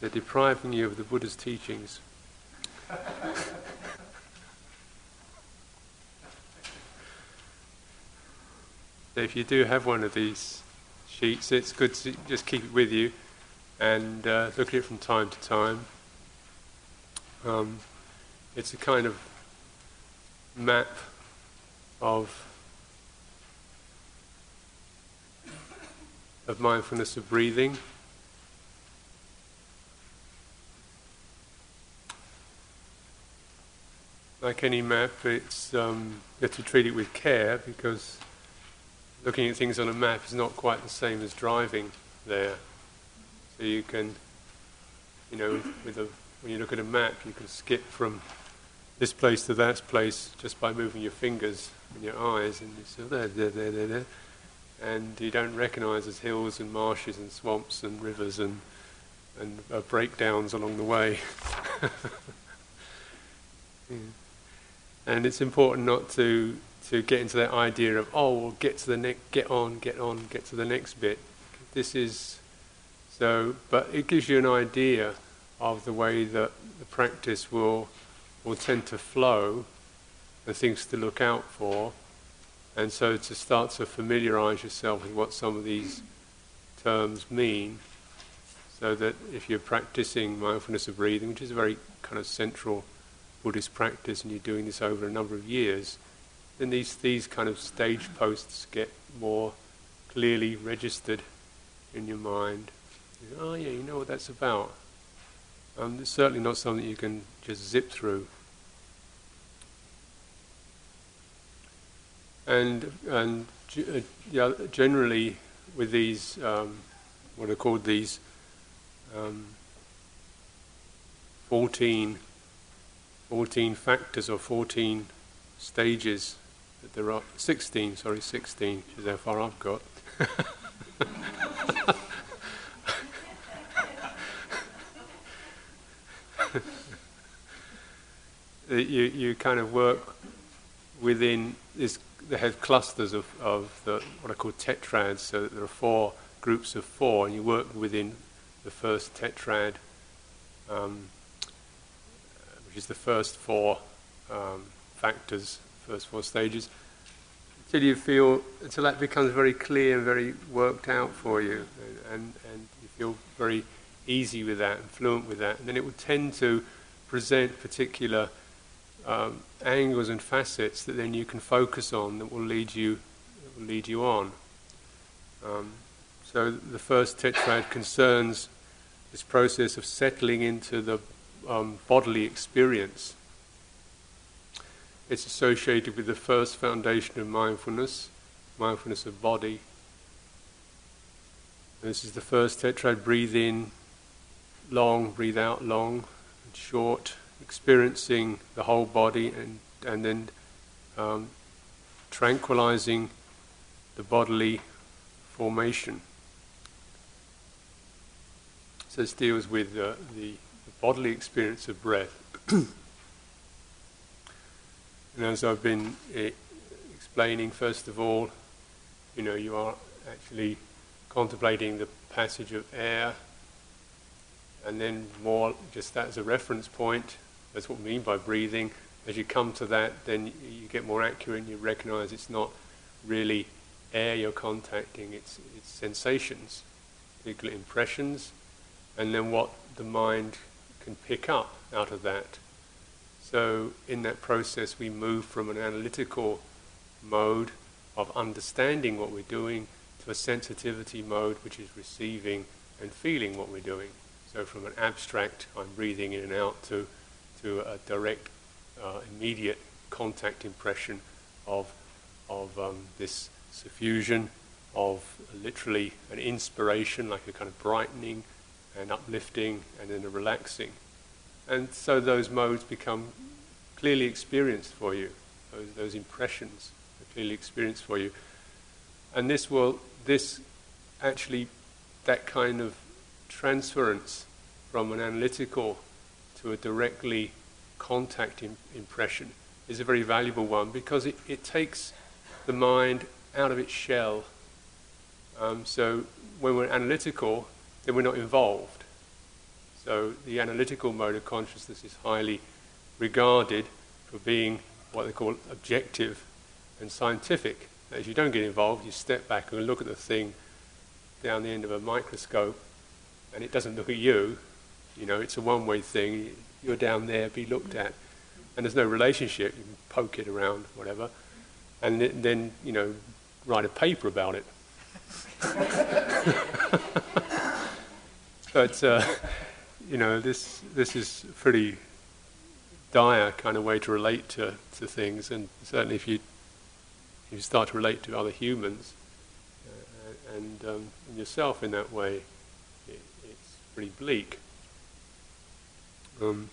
they're depriving you of the Buddha's teachings. if you do have one of these sheets, it's good to just keep it with you and uh, look at it from time to time. Um, it's a kind of map of of mindfulness of breathing. Like any map, it's um, you have to treat it with care because looking at things on a map is not quite the same as driving there. So you can, you know, with, with a, when you look at a map, you can skip from this place to that place just by moving your fingers and your eyes, and you say there, there, there, there, there, and you don't recognise as hills and marshes and swamps and rivers and and uh, breakdowns along the way. yeah. And it's important not to to get into that idea of oh, well, get to the next, get on, get on, get to the next bit. This is so, but it gives you an idea of the way that the practice will will tend to flow, and things to look out for, and so to start to familiarize yourself with what some of these terms mean, so that if you're practicing mindfulness of breathing, which is a very kind of central Buddhist practice, and you're doing this over a number of years then these, these kind of stage posts get more clearly registered in your mind. Oh, yeah, you know what that's about. Um, it's certainly not something you can just zip through. And, and uh, yeah, generally, with these, um, what are called these um, 14, 14 factors or 14 stages there are 16, sorry, 16, which is how far I've got. you, you kind of work within this, they have clusters of, of the, what I call tetrads, so there are four groups of four, and you work within the first tetrad, um, which is the first four um, factors first four stages, until you feel, until that becomes very clear and very worked out for you, and, and, you feel very easy with that and fluent with that, and then it will tend to present particular um, angles and facets that then you can focus on that will lead you, will lead you on. Um, so the first tetrad concerns this process of settling into the um, bodily experience it's associated with the first foundation of mindfulness, mindfulness of body. This is the first tetrad breathe in long, breathe out long and short, experiencing the whole body and, and then um, tranquilizing the bodily formation. So this deals with uh, the, the bodily experience of breath. And as I've been eh, explaining, first of all, you know, you are actually contemplating the passage of air, and then more just that as a reference point. That's what we mean by breathing. As you come to that, then you get more accurate and you recognize it's not really air you're contacting, it's, it's sensations, particular impressions, and then what the mind can pick up out of that. So, in that process, we move from an analytical mode of understanding what we're doing to a sensitivity mode which is receiving and feeling what we're doing. So, from an abstract, I'm breathing in and out, to, to a direct, uh, immediate contact impression of, of um, this suffusion, of literally an inspiration, like a kind of brightening and uplifting, and then a relaxing. And so those modes become clearly experienced for you. Those, those impressions are clearly experienced for you. And this will, this actually, that kind of transference from an analytical to a directly contact Im- impression is a very valuable one because it, it takes the mind out of its shell. Um, so when we're analytical, then we're not involved. So the analytical mode of consciousness is highly regarded for being what they call objective and scientific. As you don't get involved, you step back and look at the thing down the end of a microscope, and it doesn't look at you. You know, it's a one-way thing. You're down there, be looked at, and there's no relationship. You can poke it around, whatever, and then you know, write a paper about it. but uh, you know, this this is pretty dire kind of way to relate to, to things, and certainly if you you start to relate to other humans uh, and, um, and, yourself in that way, it, it's pretty bleak. Um,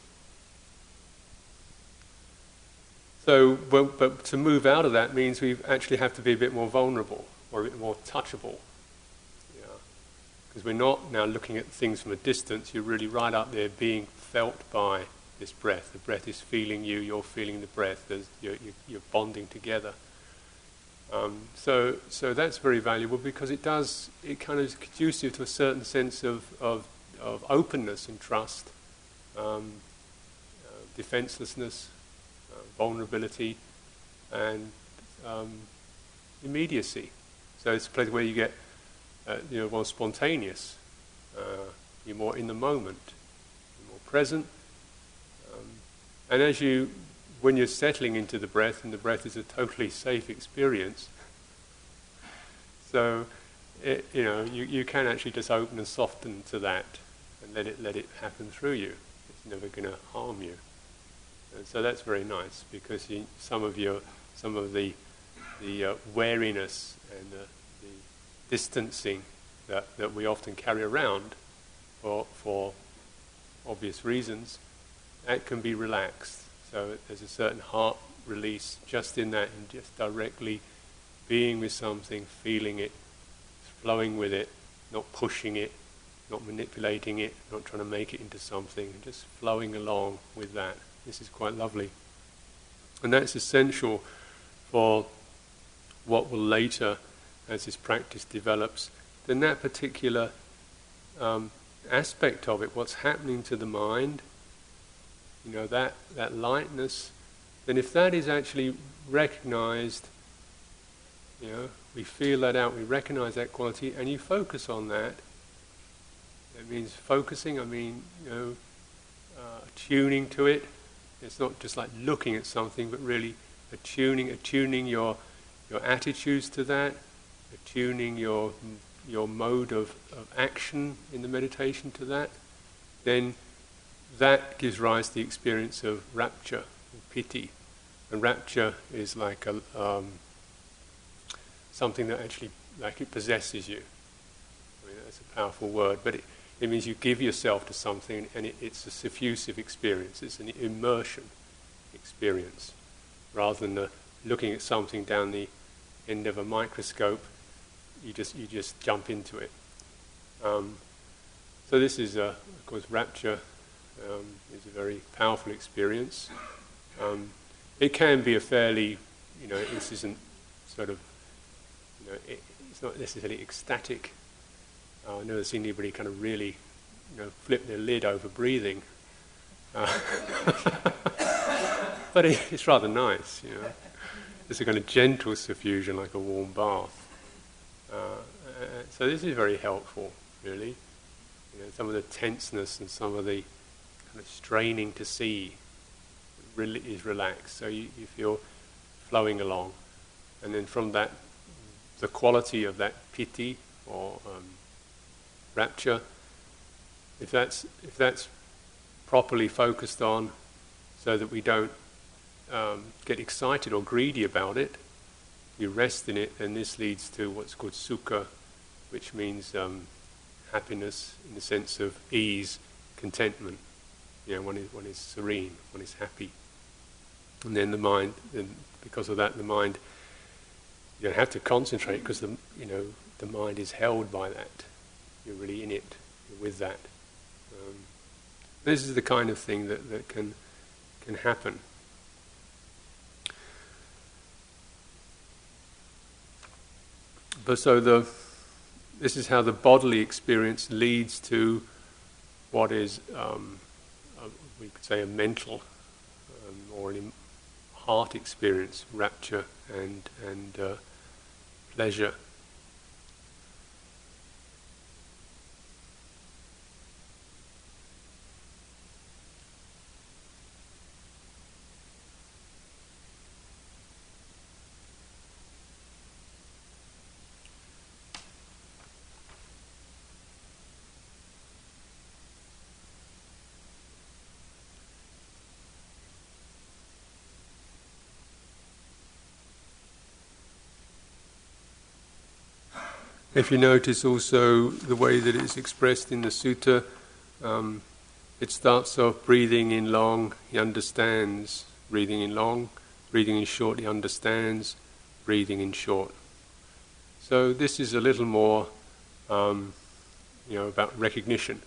so, but, but to move out of that means we actually have to be a bit more vulnerable or a bit more touchable. Because we're not now looking at things from a distance, you're really right up there being felt by this breath. The breath is feeling you, you're feeling the breath, you're, you're, bonding together. Um, so, so that's very valuable because it does, it kind of is conducive to a certain sense of, of, of openness and trust, um, uh, defenselessness, uh, vulnerability, and um, immediacy. So it's a place where you get, uh, you know, more spontaneous. Uh, you're more in the moment, you're more present, and as you, when you're settling into the breath, and the breath is a totally safe experience, so it, you know you, you can actually just open and soften to that, and let it let it happen through you. It's never going to harm you. And so that's very nice because you, some of your some of the the uh, wariness and the distancing that, that we often carry around for for obvious reasons that can be relaxed. So there's a certain heart release just in that, and just directly being with something, feeling it, flowing with it, not pushing it, not manipulating it, not trying to make it into something, just flowing along with that. This is quite lovely. And that's essential for what will later, as this practice develops, then that particular um, aspect of it, what's happening to the mind, you know, that, that lightness, then if that is actually recognized, you know, we feel that out, we recognize that quality, and you focus on that. That means focusing, I mean, you know, uh, attuning to it. It's not just like looking at something, but really attuning, attuning your, your attitudes to that, attuning your, your mode of, of action in the meditation to that. Then that gives rise to the experience of rapture, piti, And rapture is like a, um, something that actually, like it possesses you. I mean, that's a powerful word, but it, it means you give yourself to something and it, it's a suffusive experience. It's an immersion experience rather than looking at something down the end of a microscope. You just, you just jump into it. Um, so this is, uh, of course, rapture um, is a very powerful experience. Um, it can be a fairly, you know, this isn't sort of, you know, it, it's not necessarily ecstatic. Uh, I've never seen anybody kind of really, you know, flip their lid over breathing. Uh, but it, it's rather nice, you know. It's a kind of gentle suffusion, like a warm bath. Uh, uh so this is very helpful, really. You know, some of the tenseness and some of the kind of straining to see really is relaxed. So you, you feel flowing along. And then from that, the quality of that piti or um, rapture, if that's, if that's properly focused on so that we don't um, get excited or greedy about it, you rest in it, and this leads to what's called sukha, which means um, happiness in the sense of ease, contentment. You know, one is, one is serene, one is happy. And then the mind, and because of that, the mind, you don't have to concentrate because the, you know, the mind is held by that. You're really in it, you're with that. Um, this is the kind of thing that, that can, can happen. So the, this is how the bodily experience leads to what is, um, a, we could say, a mental um, or a heart experience, rapture and, and uh, pleasure. If you notice also the way that it's expressed in the sutta, um, it starts off breathing in long, he understands, breathing in long, breathing in short, he understands, breathing in short. So this is a little more, um, you know, about recognition.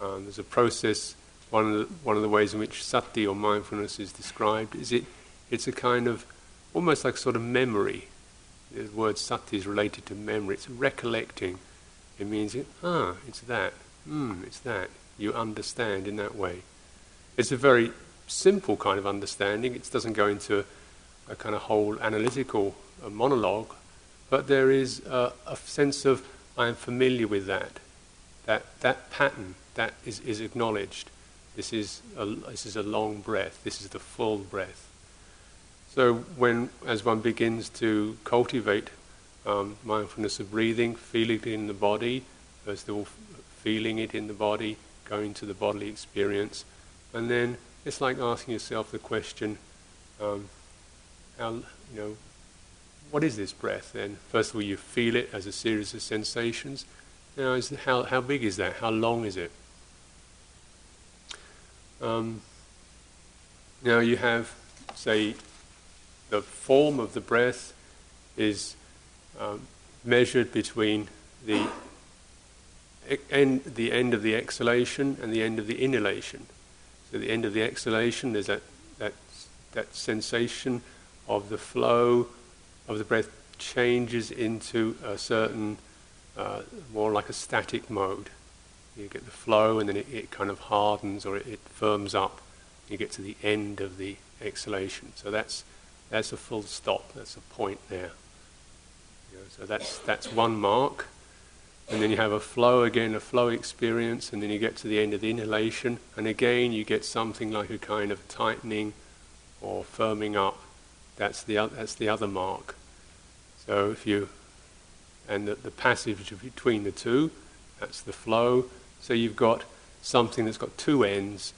Um, there's a process. One of the, one of the ways in which sati or mindfulness is described is it. It's a kind of almost like sort of memory the word sati is related to memory. It's recollecting. It means, ah, it's that. Hmm, it's that. You understand in that way. It's a very simple kind of understanding. It doesn't go into a, kind of whole analytical uh, monologue, but there is a, a sense of I am familiar with that. That that pattern that is, is acknowledged. This is a, this is a long breath. This is the full breath. So when, as one begins to cultivate um, mindfulness of breathing, feeling it in the body, first of all, feeling it in the body, going to the bodily experience, and then it's like asking yourself the question, um, how, you know, what is this breath? Then first of all, you feel it as a series of sensations. Now, is how how big is that? How long is it? Um, now you have, say, the form of the breath is um, measured between the end, the end of the exhalation and the end of the inhalation. So the end of the exhalation, there's that, that, that sensation of the flow of the breath changes into a certain, uh, more like a static mode. You get the flow and then it, it kind of hardens or it, it firms up. You get to the end of the exhalation. So that's that's a full stop. That's a point there. You know, so that's that's one mark, and then you have a flow again, a flow experience, and then you get to the end of the inhalation, and again you get something like a kind of tightening or firming up. That's the that's the other mark. So if you and the, the passage between the two, that's the flow. So you've got something that's got two ends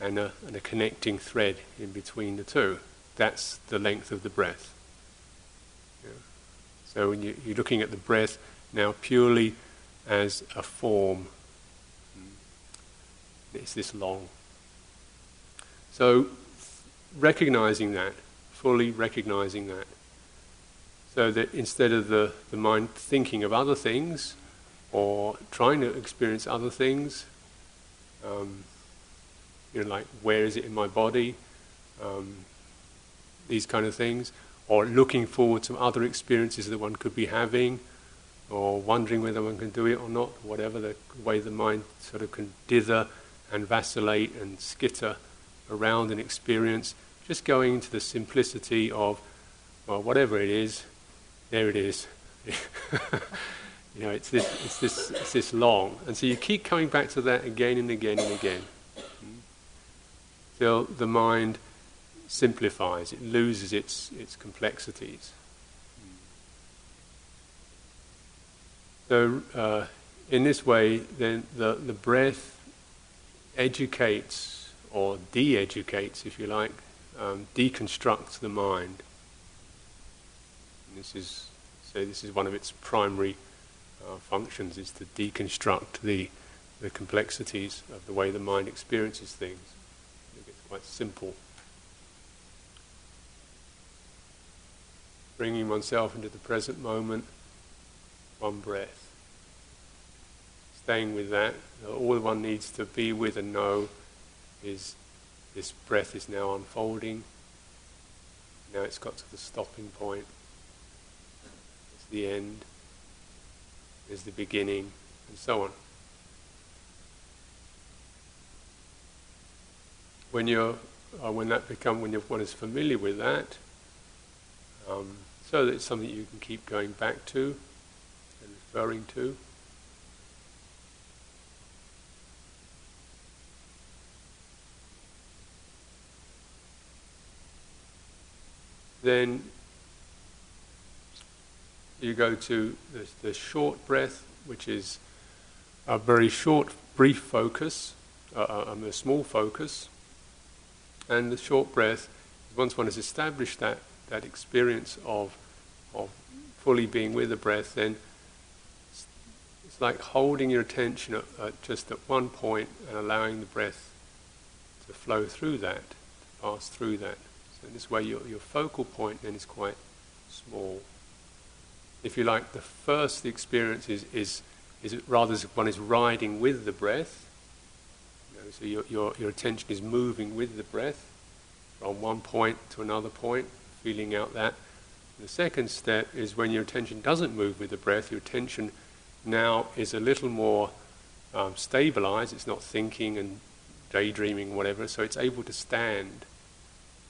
and a, and a connecting thread in between the two. That's the length of the breath. Yeah. So when you, are looking at the breath now purely as a form, hmm, it's this long. So recognizing that, fully recognizing that, so that instead of the, the mind thinking of other things or trying to experience other things, um, you know, like where is it in my body? Um, these kind of things, or looking forward to other experiences that one could be having, or wondering whether one can do it or not, whatever the way the mind sort of can dither and vacillate and skitter around an experience, just going into the simplicity of, well, whatever it is, there it is. you know, it's this, it's this, it's this long, and so you keep coming back to that again and again and again, till the mind simplifies, it loses its, its complexities. So, uh, in this way, then the, the breath educates or de educates, if you like, um, deconstructs the mind. And this is, so this is one of its primary uh, functions, is to deconstruct the, the complexities of the way the mind experiences things. It gets quite simple. Bringing oneself into the present moment, one breath. Staying with that, all one needs to be with and know is this breath is now unfolding. Now it's got to the stopping point. It's the end. There's the beginning, and so on. when you're uh, when that become when one is familiar with that, um, so that it's something you can keep going back to and referring to. Then you go to the, the short breath, which is a very short, brief focus, uh, um, a small focus. And the short breath, once one has established that, that experience of, of fully being with the breath, then it's, it's like holding your attention at, at just at one point and allowing the breath to flow through that, to pass through that. So in this way, your, your focal point then is quite small if you like, the first experience is, is, is rather as one is riding with the breath. You know, so your, your, your attention is moving with the breath from one point to another point, feeling out that. The second step is when your attention doesn't move with the breath, your attention now is a little more um, stabilized. It's not thinking and daydreaming, whatever, so it's able to stand.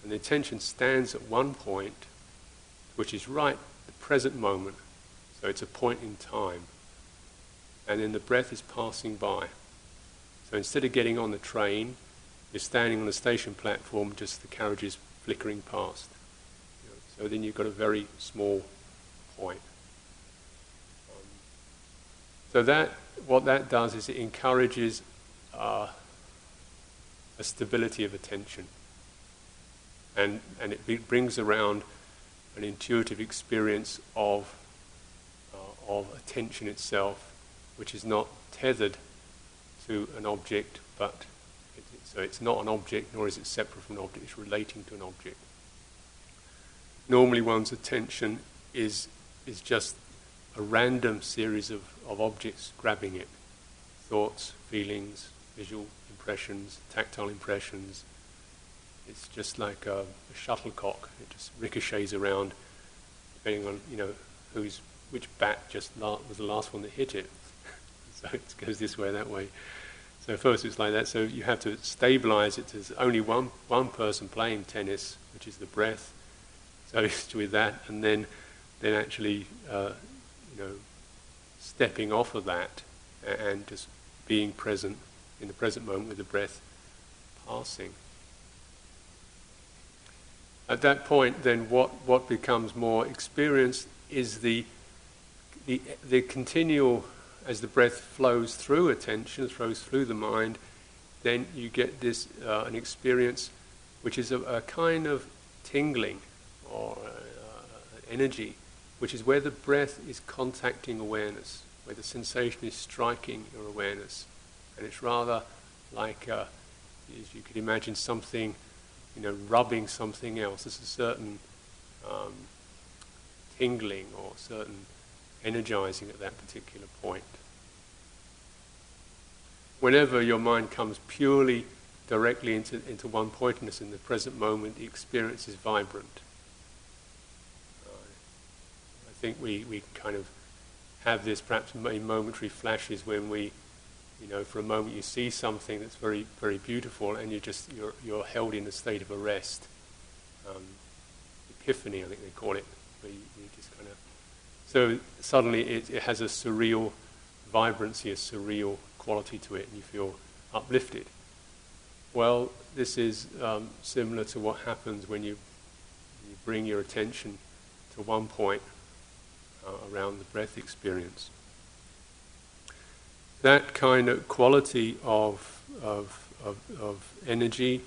And the attention stands at one point, which is right the present moment. So it's a point in time. And then the breath is passing by. So instead of getting on the train, you're standing on the station platform, just the carriage is flickering past. So then you've got a very small point. Um, so that what that does is it encourages uh, a stability of attention, and and it brings around an intuitive experience of, uh, of attention itself, which is not tethered to an object, but it, so it's not an object, nor is it separate from an object, it's relating to an object. Normally, one's attention is, is just a random series of, of objects grabbing it thoughts, feelings, visual impressions, tactile impressions, it's just like a, a shuttlecock. It just ricochets around, depending on you know who's which bat just la- was the last one that hit it. so it goes this way, that way. So first it's like that. So you have to stabilize it. There's only one one person playing tennis, which is the breath. So with that, and then then actually uh, you know stepping off of that and just being present in the present moment with the breath passing. At that point, then, what, what becomes more experienced is the, the, the continual, as the breath flows through attention, flows through the mind, then you get this, uh, an experience which is a, a kind of tingling or uh, energy, which is where the breath is contacting awareness, where the sensation is striking your awareness. And it's rather like, uh, as you could imagine, something you know, rubbing something else. There's a certain um, tingling or certain energizing at that particular point. Whenever your mind comes purely directly into, into one pointedness in the present moment, the experience is vibrant. I think we, we kind of have this perhaps in momentary flashes when we you know, for a moment you see something that's very, very beautiful, and you just you're you're held in a state of arrest. Um, epiphany, I think they call it, where you, you just kind of. So suddenly it, it has a surreal vibrancy, a surreal quality to it, and you feel uplifted. Well, this is um, similar to what happens when you, you bring your attention to one point around the breath experience that kind of quality of, of, of, of energy,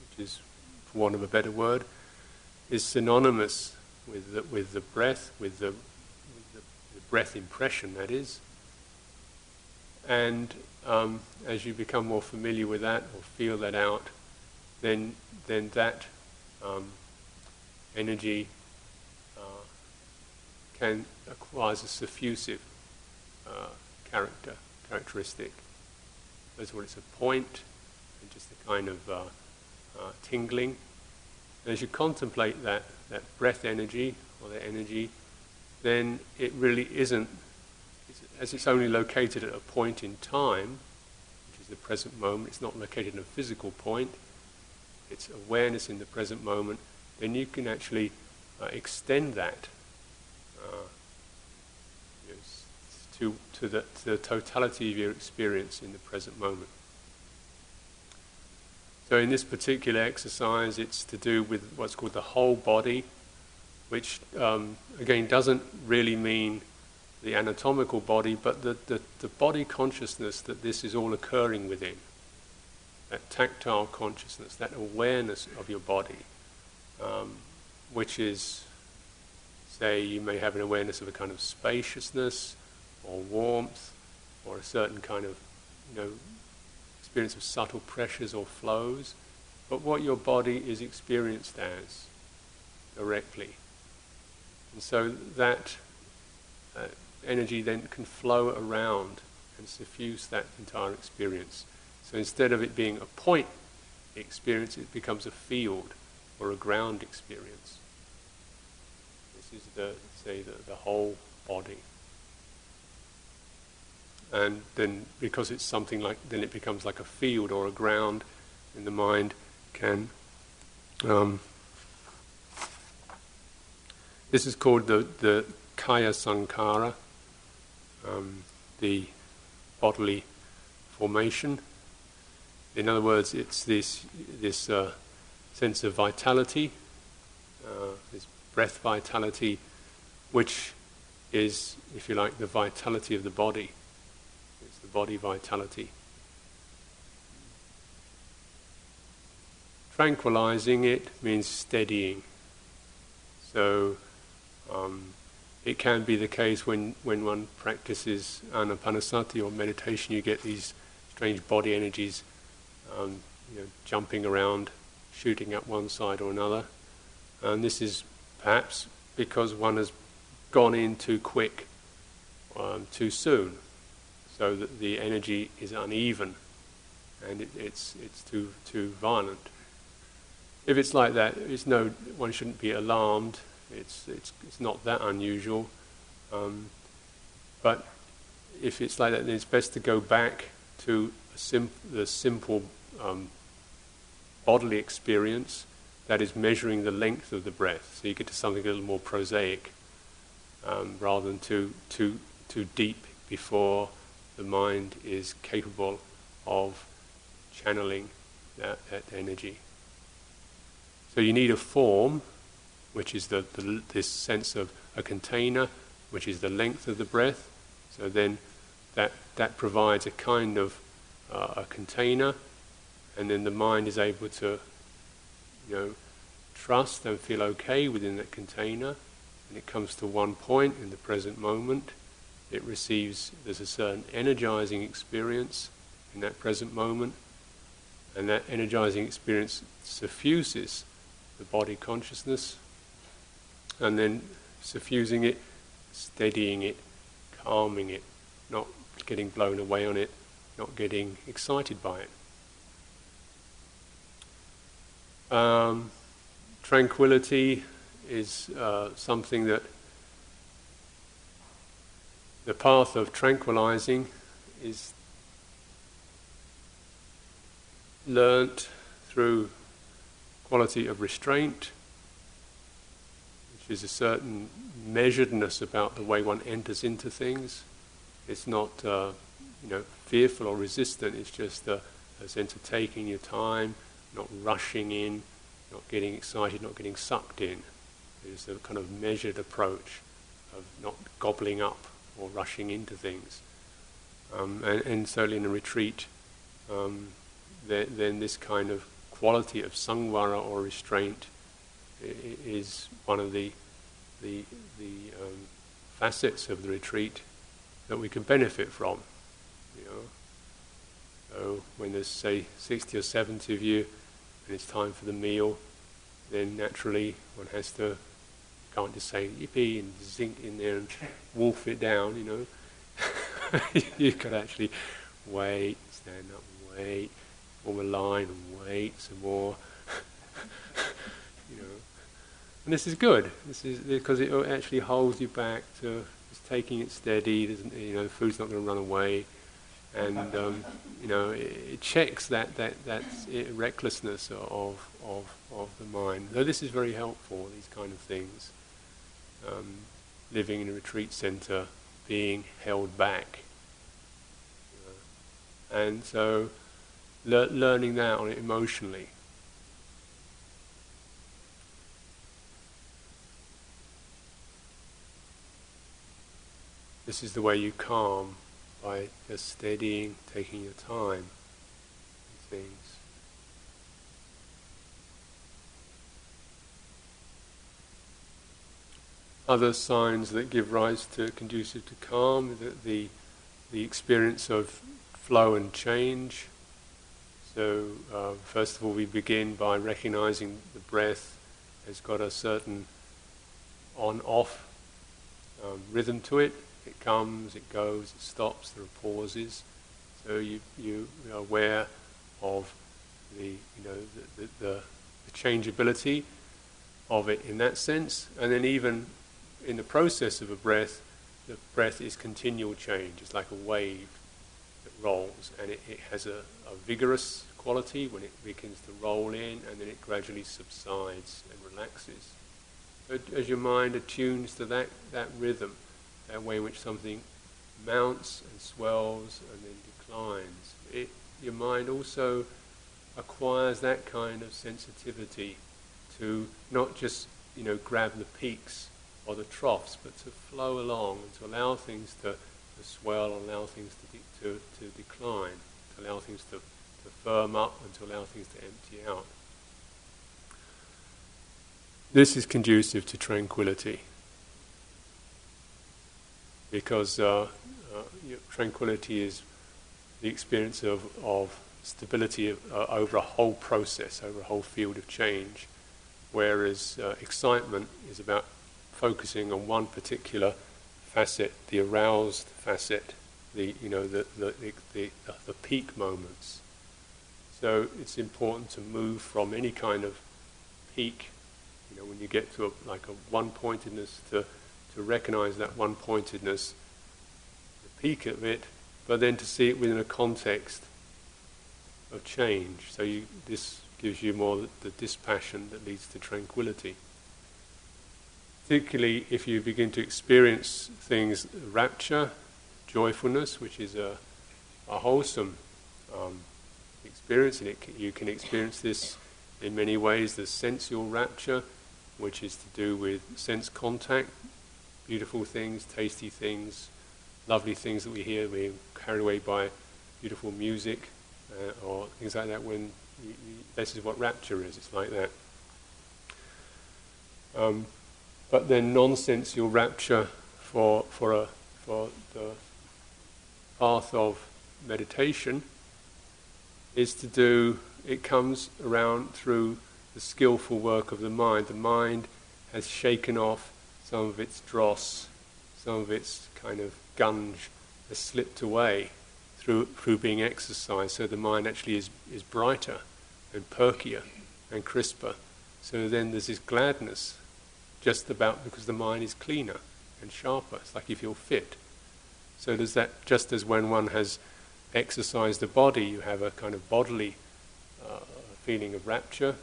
which is, for want of a better word, is synonymous with the, with the breath, with the, with the, the breath impression, that is. And um, as you become more familiar with that or feel that out, then, then that um, energy can acquires a suffusive uh, character, characteristic. Of all, it's a point and just a kind of uh, uh, tingling. And as you contemplate that, that breath energy or that energy, then it really isn't, as it's only located at a point in time, which is the present moment, it's not located in a physical point, it's awareness in the present moment, then you can actually uh, extend that uh, to, to, the, to the totality of your experience in the present moment. So, in this particular exercise, it's to do with what's called the whole body, which um, again doesn't really mean the anatomical body, but the, the, the, body consciousness that this is all occurring within. That tactile consciousness, that awareness of your body, um, which is, say, you may have an awareness of a kind of spaciousness or warmth or a certain kind of, you know, experience of subtle pressures or flows, but what your body is experienced as directly. And so that uh, energy then can flow around and suffuse that entire experience. So instead of it being a point experience, it becomes a field or a ground experience. Is the, say, the, the whole body. And then because it's something like, then it becomes like a field or a ground in the mind can um, this is called the, the Kaya sankhara, um, the bodily formation. In other words, it's this, this uh, sense of vitality, uh, this breath vitality, which is, if you like, the vitality of the body. It's the body vitality. Tranquilizing it means steadying. So, um, it can be the case when, when one practices anapanasati or meditation, you get these strange body energies um, you know, jumping around, shooting up one side or another. And this is perhaps because one has gone in too quick, um, too soon, so that the energy is uneven and it, it's, it's too, too violent. If it's like that, it's no, one shouldn't be alarmed it's, it's, it's not that unusual. Um, but if it's like that, then it's best to go back to sim- the simple um, bodily experience that is measuring the length of the breath. So you get to something a little more prosaic um, rather than too, too, too deep before the mind is capable of channeling that, that energy. So you need a form which is the, the, this sense of a container, which is the length of the breath. So then that, that provides a kind of uh, a container, and then the mind is able to, you know, trust and feel okay within that container. And it comes to one point in the present moment. It receives, there's a certain energizing experience in that present moment, and that energizing experience suffuses the body consciousness and then suffusing it, steadying it, calming it, not getting blown away on it, not getting excited by it. Um, tranquility is uh, something that the path of tranquilizing is learnt through quality of restraint which is a certain measuredness about the way one enters into things. It's not, uh, you know, fearful or resistant. It's just uh, a sense of taking your time, not rushing in, not getting excited, not getting sucked in. There's a kind of measured approach of not gobbling up or rushing into things. Um, and, and, certainly in a retreat, um, then this kind of quality of samvara or restraint is one of the the the um, facets of the retreat that we can benefit from. You know, so when there's say sixty or seventy of you, and it's time for the meal, then naturally one has to can't just say yippee and zinc in there and wolf it down. You know, you could actually wait, stand up, wait, form a line, and wait some more. You know. And this is good. This is because it actually holds you back to just taking it steady. You know, food's not going to run away. And um, you know it, it, checks that that that recklessness of of of the mind. Though this is very helpful, these kind of things. Um, living in a retreat center, being held back, and so le- learning that on it emotionally. This is the way you calm by just steadying, taking your time things. Other signs that give rise to conducive to calm, the, the, the experience of flow and change. So, uh, first of all, we begin by recognizing the breath has got a certain on off um, rhythm to it. It comes, it goes, it stops, there are pauses. So you, you are aware of the, you know, the, the, the changeability of it in that sense. And then even in the process of a breath, the breath is continual change. It's like a wave that rolls, and it, it has a, a, vigorous quality when it begins to roll in, and then it gradually subsides and relaxes. So as your mind attunes to that, that rhythm, that way in which something mounts and swells and then declines. It, your mind also acquires that kind of sensitivity to not just you know grab the peaks or the troughs, but to flow along and to allow things to, to swell, allow things to, de- to, to decline, to allow things to, to firm up and to allow things to empty out. This is conducive to tranquility because uh, uh, tranquility is the experience of, of stability of, uh, over a whole process, over a whole field of change, whereas uh, excitement is about focusing on one particular facet, the aroused facet, the you know the the, the, the, the peak moments. So it's important to move from any kind of peak, you know, when you get to a, like a one-pointedness to to recognize that one pointedness, the peak of it, but then to see it within a context of change. So you, this gives you more the, dispassion that leads to tranquility. Particularly if you begin to experience things, rapture, joyfulness, which is a, a wholesome um, experience, and you can experience this in many ways. The sensual rapture, which is to do with sense contact, beautiful things, tasty things, lovely things that we hear. We're carried away by beautiful music uh, or things like that. When you, you, this is what rapture is, it's like that. Um, but then non-sensual rapture for for a for the path of meditation is to do. It comes around through the skillful work of the mind. The mind has shaken off some of its dross, some of its kind of gunge has slipped away through, through being exercised. So the mind actually is, is brighter and perkier and crisper. So then there's this gladness just about because the mind is cleaner and sharper. It's like you feel fit. So there's that, just as when one has exercised the body, you have a kind of bodily uh, feeling of rapture.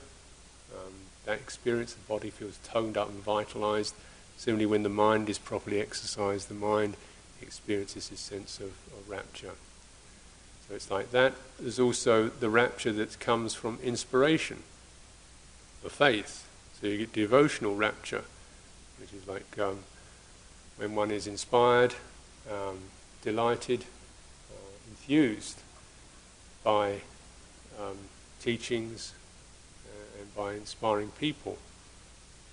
Um, that experience, the body feels toned up and vitalized. Similarly, when the mind is properly exercised, the mind experiences this sense of, of rapture. So it's like that. There's also the rapture that comes from inspiration, the faith. So you get devotional rapture, which is like um, when one is inspired, um, delighted, uh, enthused by um, teachings uh, and by inspiring people,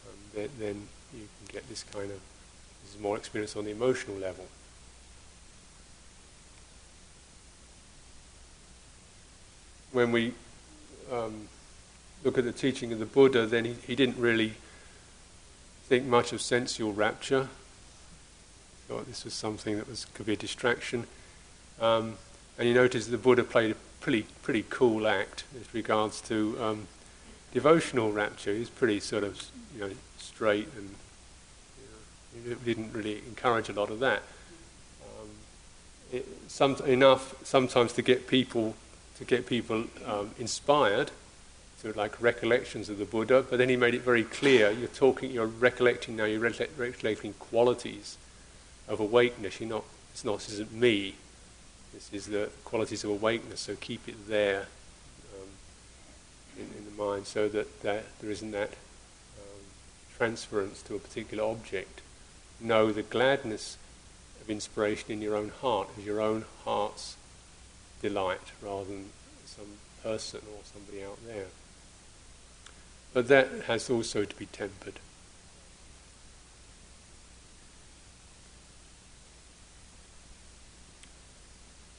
um, then, then you can get this kind of this is more experience on the emotional level. When we um, look at the teaching of the Buddha, then he, he didn't really think much of sensual rapture. Thought this was something that was could be a distraction. Um, and you notice the Buddha played a pretty pretty cool act with regards to um, devotional rapture. He's pretty sort of you know straight and didn't really encourage a lot of that. Um, it, some, enough sometimes to get people to get people um, inspired to like recollections of the Buddha. But then he made it very clear: you're talking, you're recollecting now. You're recollecting qualities of awakeness. You're not. It's not. This isn't me. This is the qualities of awakeness. So keep it there um, in, in, the mind, so that, that there isn't that um, transference to a particular object. Know the gladness of inspiration in your own heart as your own heart's delight rather than some person or somebody out there. But that has also to be tempered.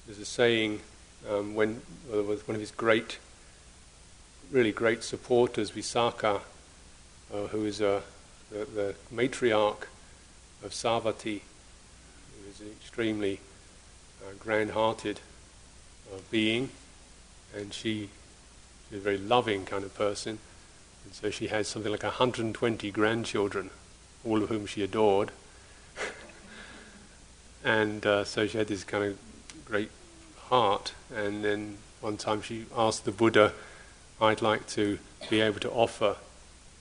There's a saying um, when with one of his great, really great supporters, Visakha, uh, who is uh, the, the matriarch of Savatthi, is an extremely uh, grand-hearted uh, being, and she is a very loving kind of person. And so she had something like 120 grandchildren, all of whom she adored. and uh, so she had this kind of great heart. And then one time she asked the Buddha, I'd like to be able to offer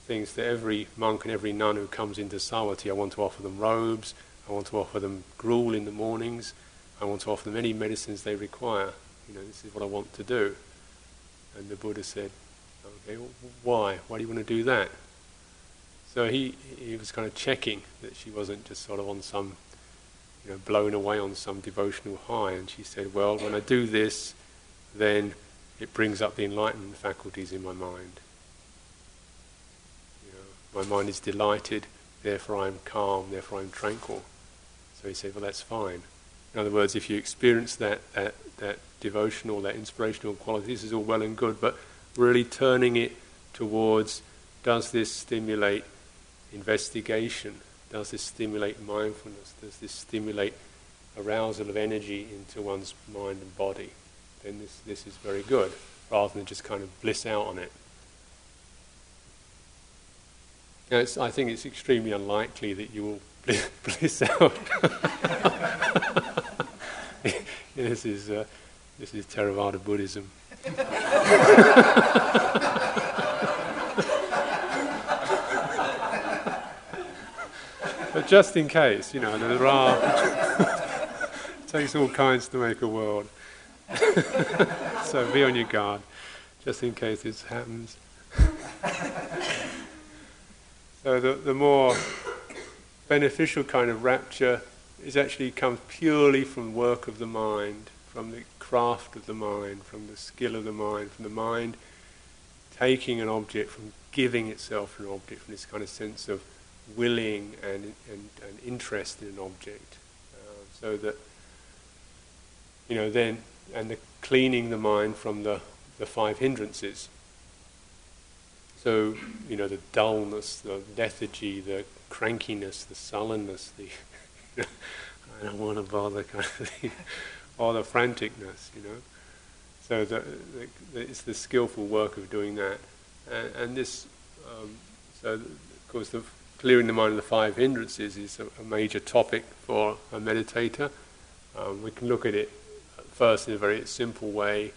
things to every monk and every nun who comes into Savatthi. I want to offer them robes, I want to offer them gruel in the mornings. I want to offer them any medicines they require. You know, this is what I want to do. And the Buddha said, okay, why? Why do you want to do that? So he, he was kind of checking that she wasn't just sort of on some, you know, blown away on some devotional high. And she said, well, when I do this, then it brings up the enlightenment faculties in my mind. My mind is delighted, therefore I am calm, therefore I am tranquil. So he said, well, that's fine. In other words, if you experience that, that, that devotional, that inspirational quality, this is all well and good, but really turning it towards does this stimulate investigation? Does this stimulate mindfulness? Does this stimulate arousal of energy into one's mind and body? Then this, this is very good, rather than just kind of bliss out on it. I think it's extremely unlikely that you will bliss out. this is uh, this is Theravada Buddhism. but just in case, you know, there are. it takes all kinds to make a world. so be on your guard, just in case this happens. So the, the more beneficial kind of rapture is actually comes purely from work of the mind, from the craft of the mind, from the skill of the mind, from the mind taking an object, from giving itself an object, from this kind of sense of willing and, and, and interest in an object. Uh, so that, you know, then, and the cleaning the mind from the, the five hindrances. So, you know, the dullness, the lethargy, the crankiness, the sullenness, the I don't want to bother kind of thing, the franticness, you know. So the, the, it's the skillful work of doing that, and, and this. Um, so of course, the clearing the mind of the five hindrances is a, a major topic for a meditator. Um, we can look at it first in a very simple way.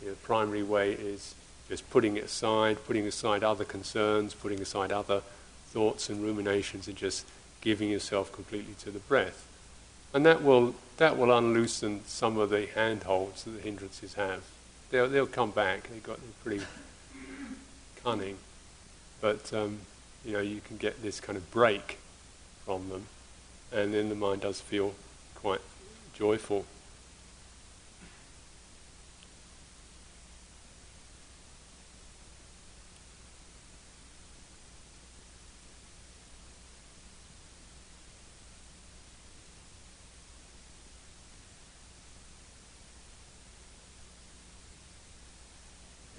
You know, the primary way is just putting it aside, putting aside other concerns, putting aside other thoughts and ruminations, and just giving yourself completely to the breath. And that will, that will unloosen some of the handholds that the hindrances have. They'll, they'll come back, they've got pretty cunning. But um, you know, you can get this kind of break from them, and then the mind does feel quite joyful.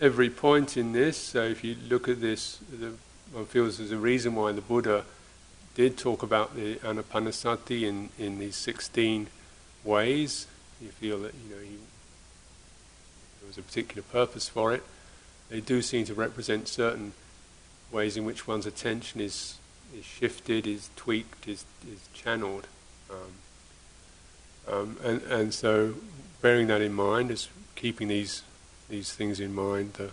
Every point in this. So if you look at this, the, one feels there's a reason why the Buddha did talk about the anapanasati in, in these 16 ways. You feel that you know he, there was a particular purpose for it. They do seem to represent certain ways in which one's attention is is shifted, is tweaked, is is channeled. Um, Um, and, and so, bearing that in mind, is keeping these these things in mind, the,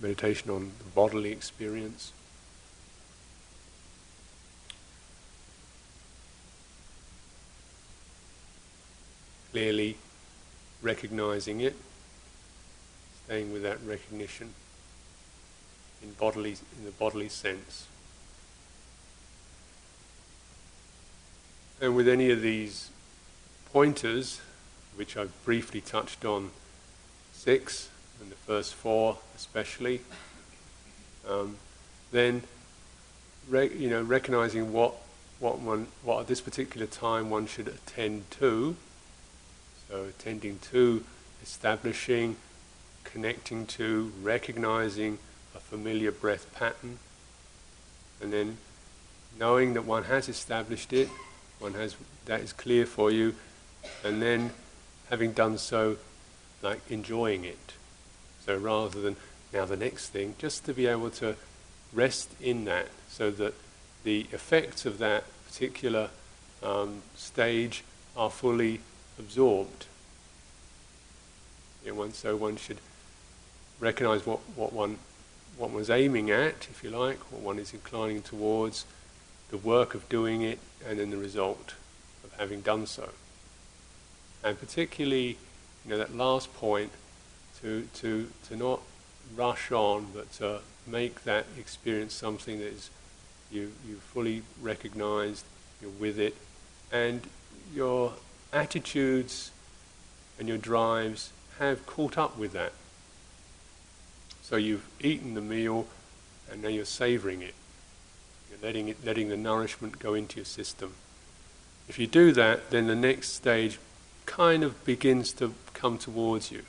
meditation on the bodily experience. Clearly recognizing it, staying with that recognition in bodily in the bodily sense. And with any of these pointers, which I've briefly touched on, six and the first four especially, um, then you know recognizing what what one what at this particular time one should attend to. So attending to, establishing, connecting to, recognizing a familiar breath pattern, and then knowing that one has established it, one has that is clear for you, and then having done so, like enjoying it. So rather than now the next thing, just to be able to rest in that, so that the effects of that particular um, stage are fully absorbed. One, so one should recognize what, what one what one's aiming at, if you like, what one is inclining towards, the work of doing it, and then the result of having done so. And particularly, you know, that last point, to, to, to not rush on, but to make that experience something that is you, you fully recognized, you're with it, and your attitudes and your drives have caught up with that. So you've eaten the meal and now you're savoring it. You're letting, it, letting the nourishment go into your system. If you do that, then the next stage kind of begins to come towards you.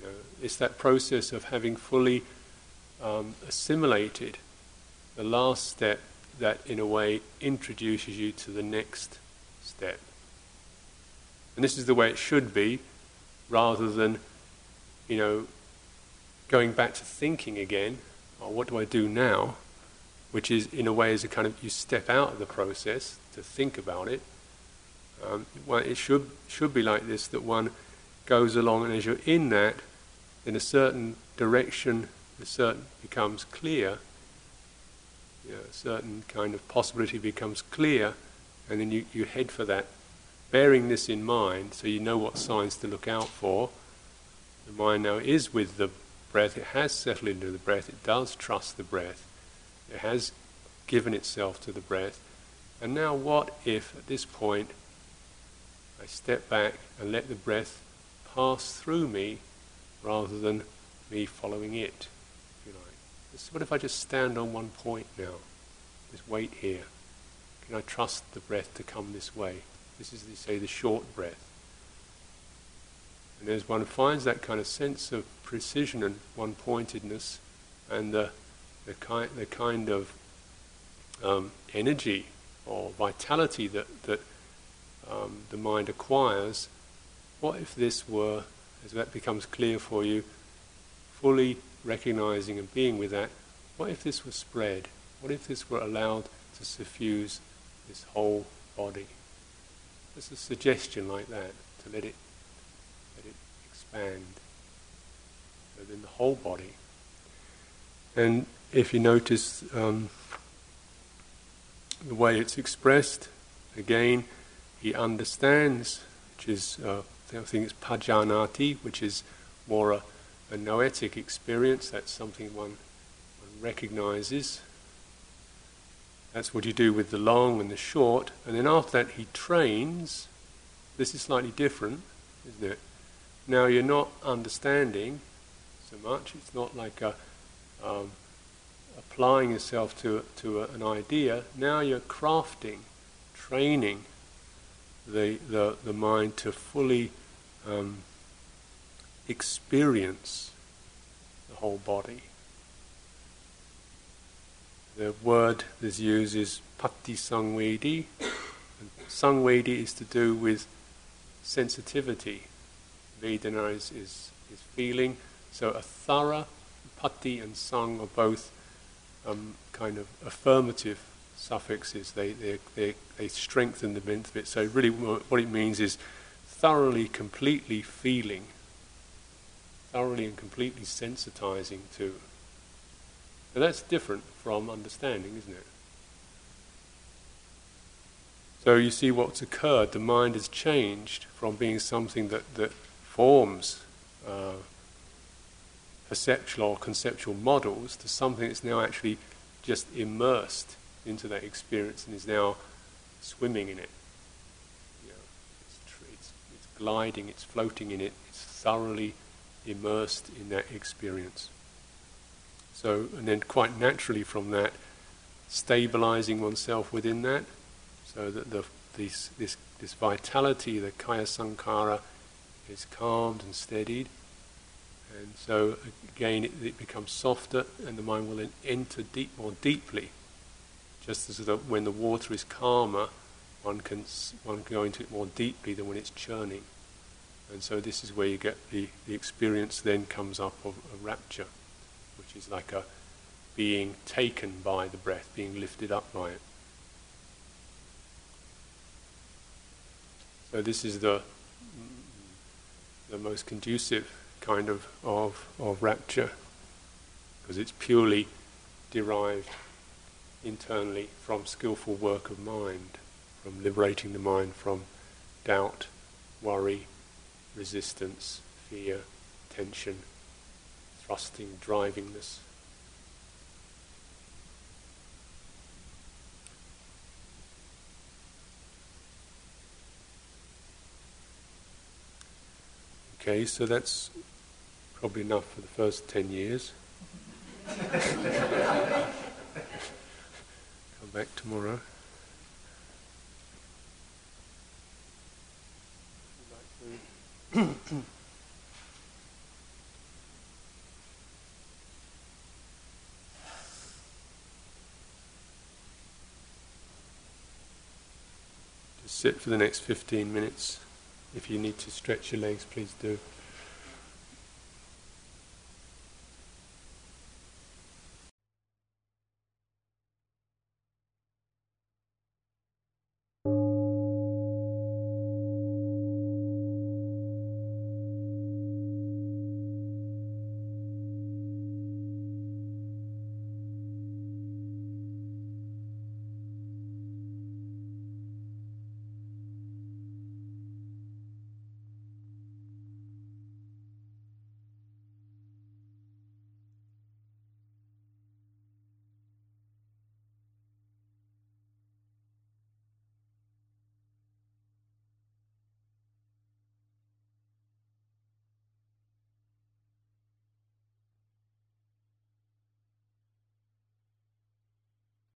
you know, it's that process of having fully um, assimilated the last step that, in a way, introduces you to the next step. And this is the way it should be, rather than, you know, going back to thinking again, oh, what do I do now? Which is, in a way, is a kind of you step out of the process to think about it. Um, well, it should should be like this: that one goes along, and as you're in that, in a certain direction, a certain becomes clear. You know, a certain kind of possibility becomes clear, and then you, you head for that, bearing this in mind, so you know what signs to look out for. The mind now is with the breath, it has settled into the breath, it does trust the breath, it has given itself to the breath. And now, what if at this point I step back and let the breath pass through me rather than me following it, if you like? what if I just stand on one point now? Just wait here. Can I trust the breath to come this way? This is, they say, the short breath. And as one finds that kind of sense of precision and one pointedness and the, the, ki- the kind of um, energy or vitality that, that um, the mind acquires, what if this were, as that becomes clear for you, fully recognizing and being with that, what if this were spread? What if this were allowed to suffuse this whole body? There's a suggestion like that, to let it expand within the whole body. And if you notice um, the way it's expressed, again, he understands, which is, uh, I think it's pajanati, which is more a, a noetic experience. That's something one, one recognizes. That's what you do with the long and the short. And then after that, he trains. This is slightly different, isn't it? Now you're not understanding so much. It's not like a, um, applying yourself to to a, an idea. Now you're crafting, training the the, the mind to fully um, experience the whole body. The word that's used is pati sangvedi. Sangvedi is to do with sensitivity Vedana is, is, is feeling. So a thorough, pati and sang are both um, kind of affirmative suffixes, they, they, they, they strengthen the benefit. So, really, what it means is thoroughly, completely feeling, thoroughly and completely sensitizing to. And that's different from understanding, isn't it? So you see what's occurred. The mind has changed from being something that, that forms uh, perceptual or conceptual models to something that's now actually just immersed into that experience and is now swimming in it. You know, it's, it's, it's gliding, it's floating in it, it's thoroughly immersed in that experience. So, and then quite naturally from that, stabilizing oneself within that, so that the, this, this, this vitality, the kaya sankhara, is calmed and steadied. And so again, it, it becomes softer, and the mind will enter deep, more deeply just as the, when the water is calmer, one can, one can go into it more deeply than when it's churning. And so this is where you get the, the experience then comes up of a rapture, which is like a being taken by the breath, being lifted up by it. So this is the the most conducive kind of, of, of rapture, because it's purely derived internally from skillful work of mind, from liberating the mind from doubt, worry, resistance, fear, tension, thrusting, drivingness. Okay, so that's probably enough for the first 10 years. Come back tomorrow. Just sit for the next 15 minutes. If you need to stretch your legs, please do.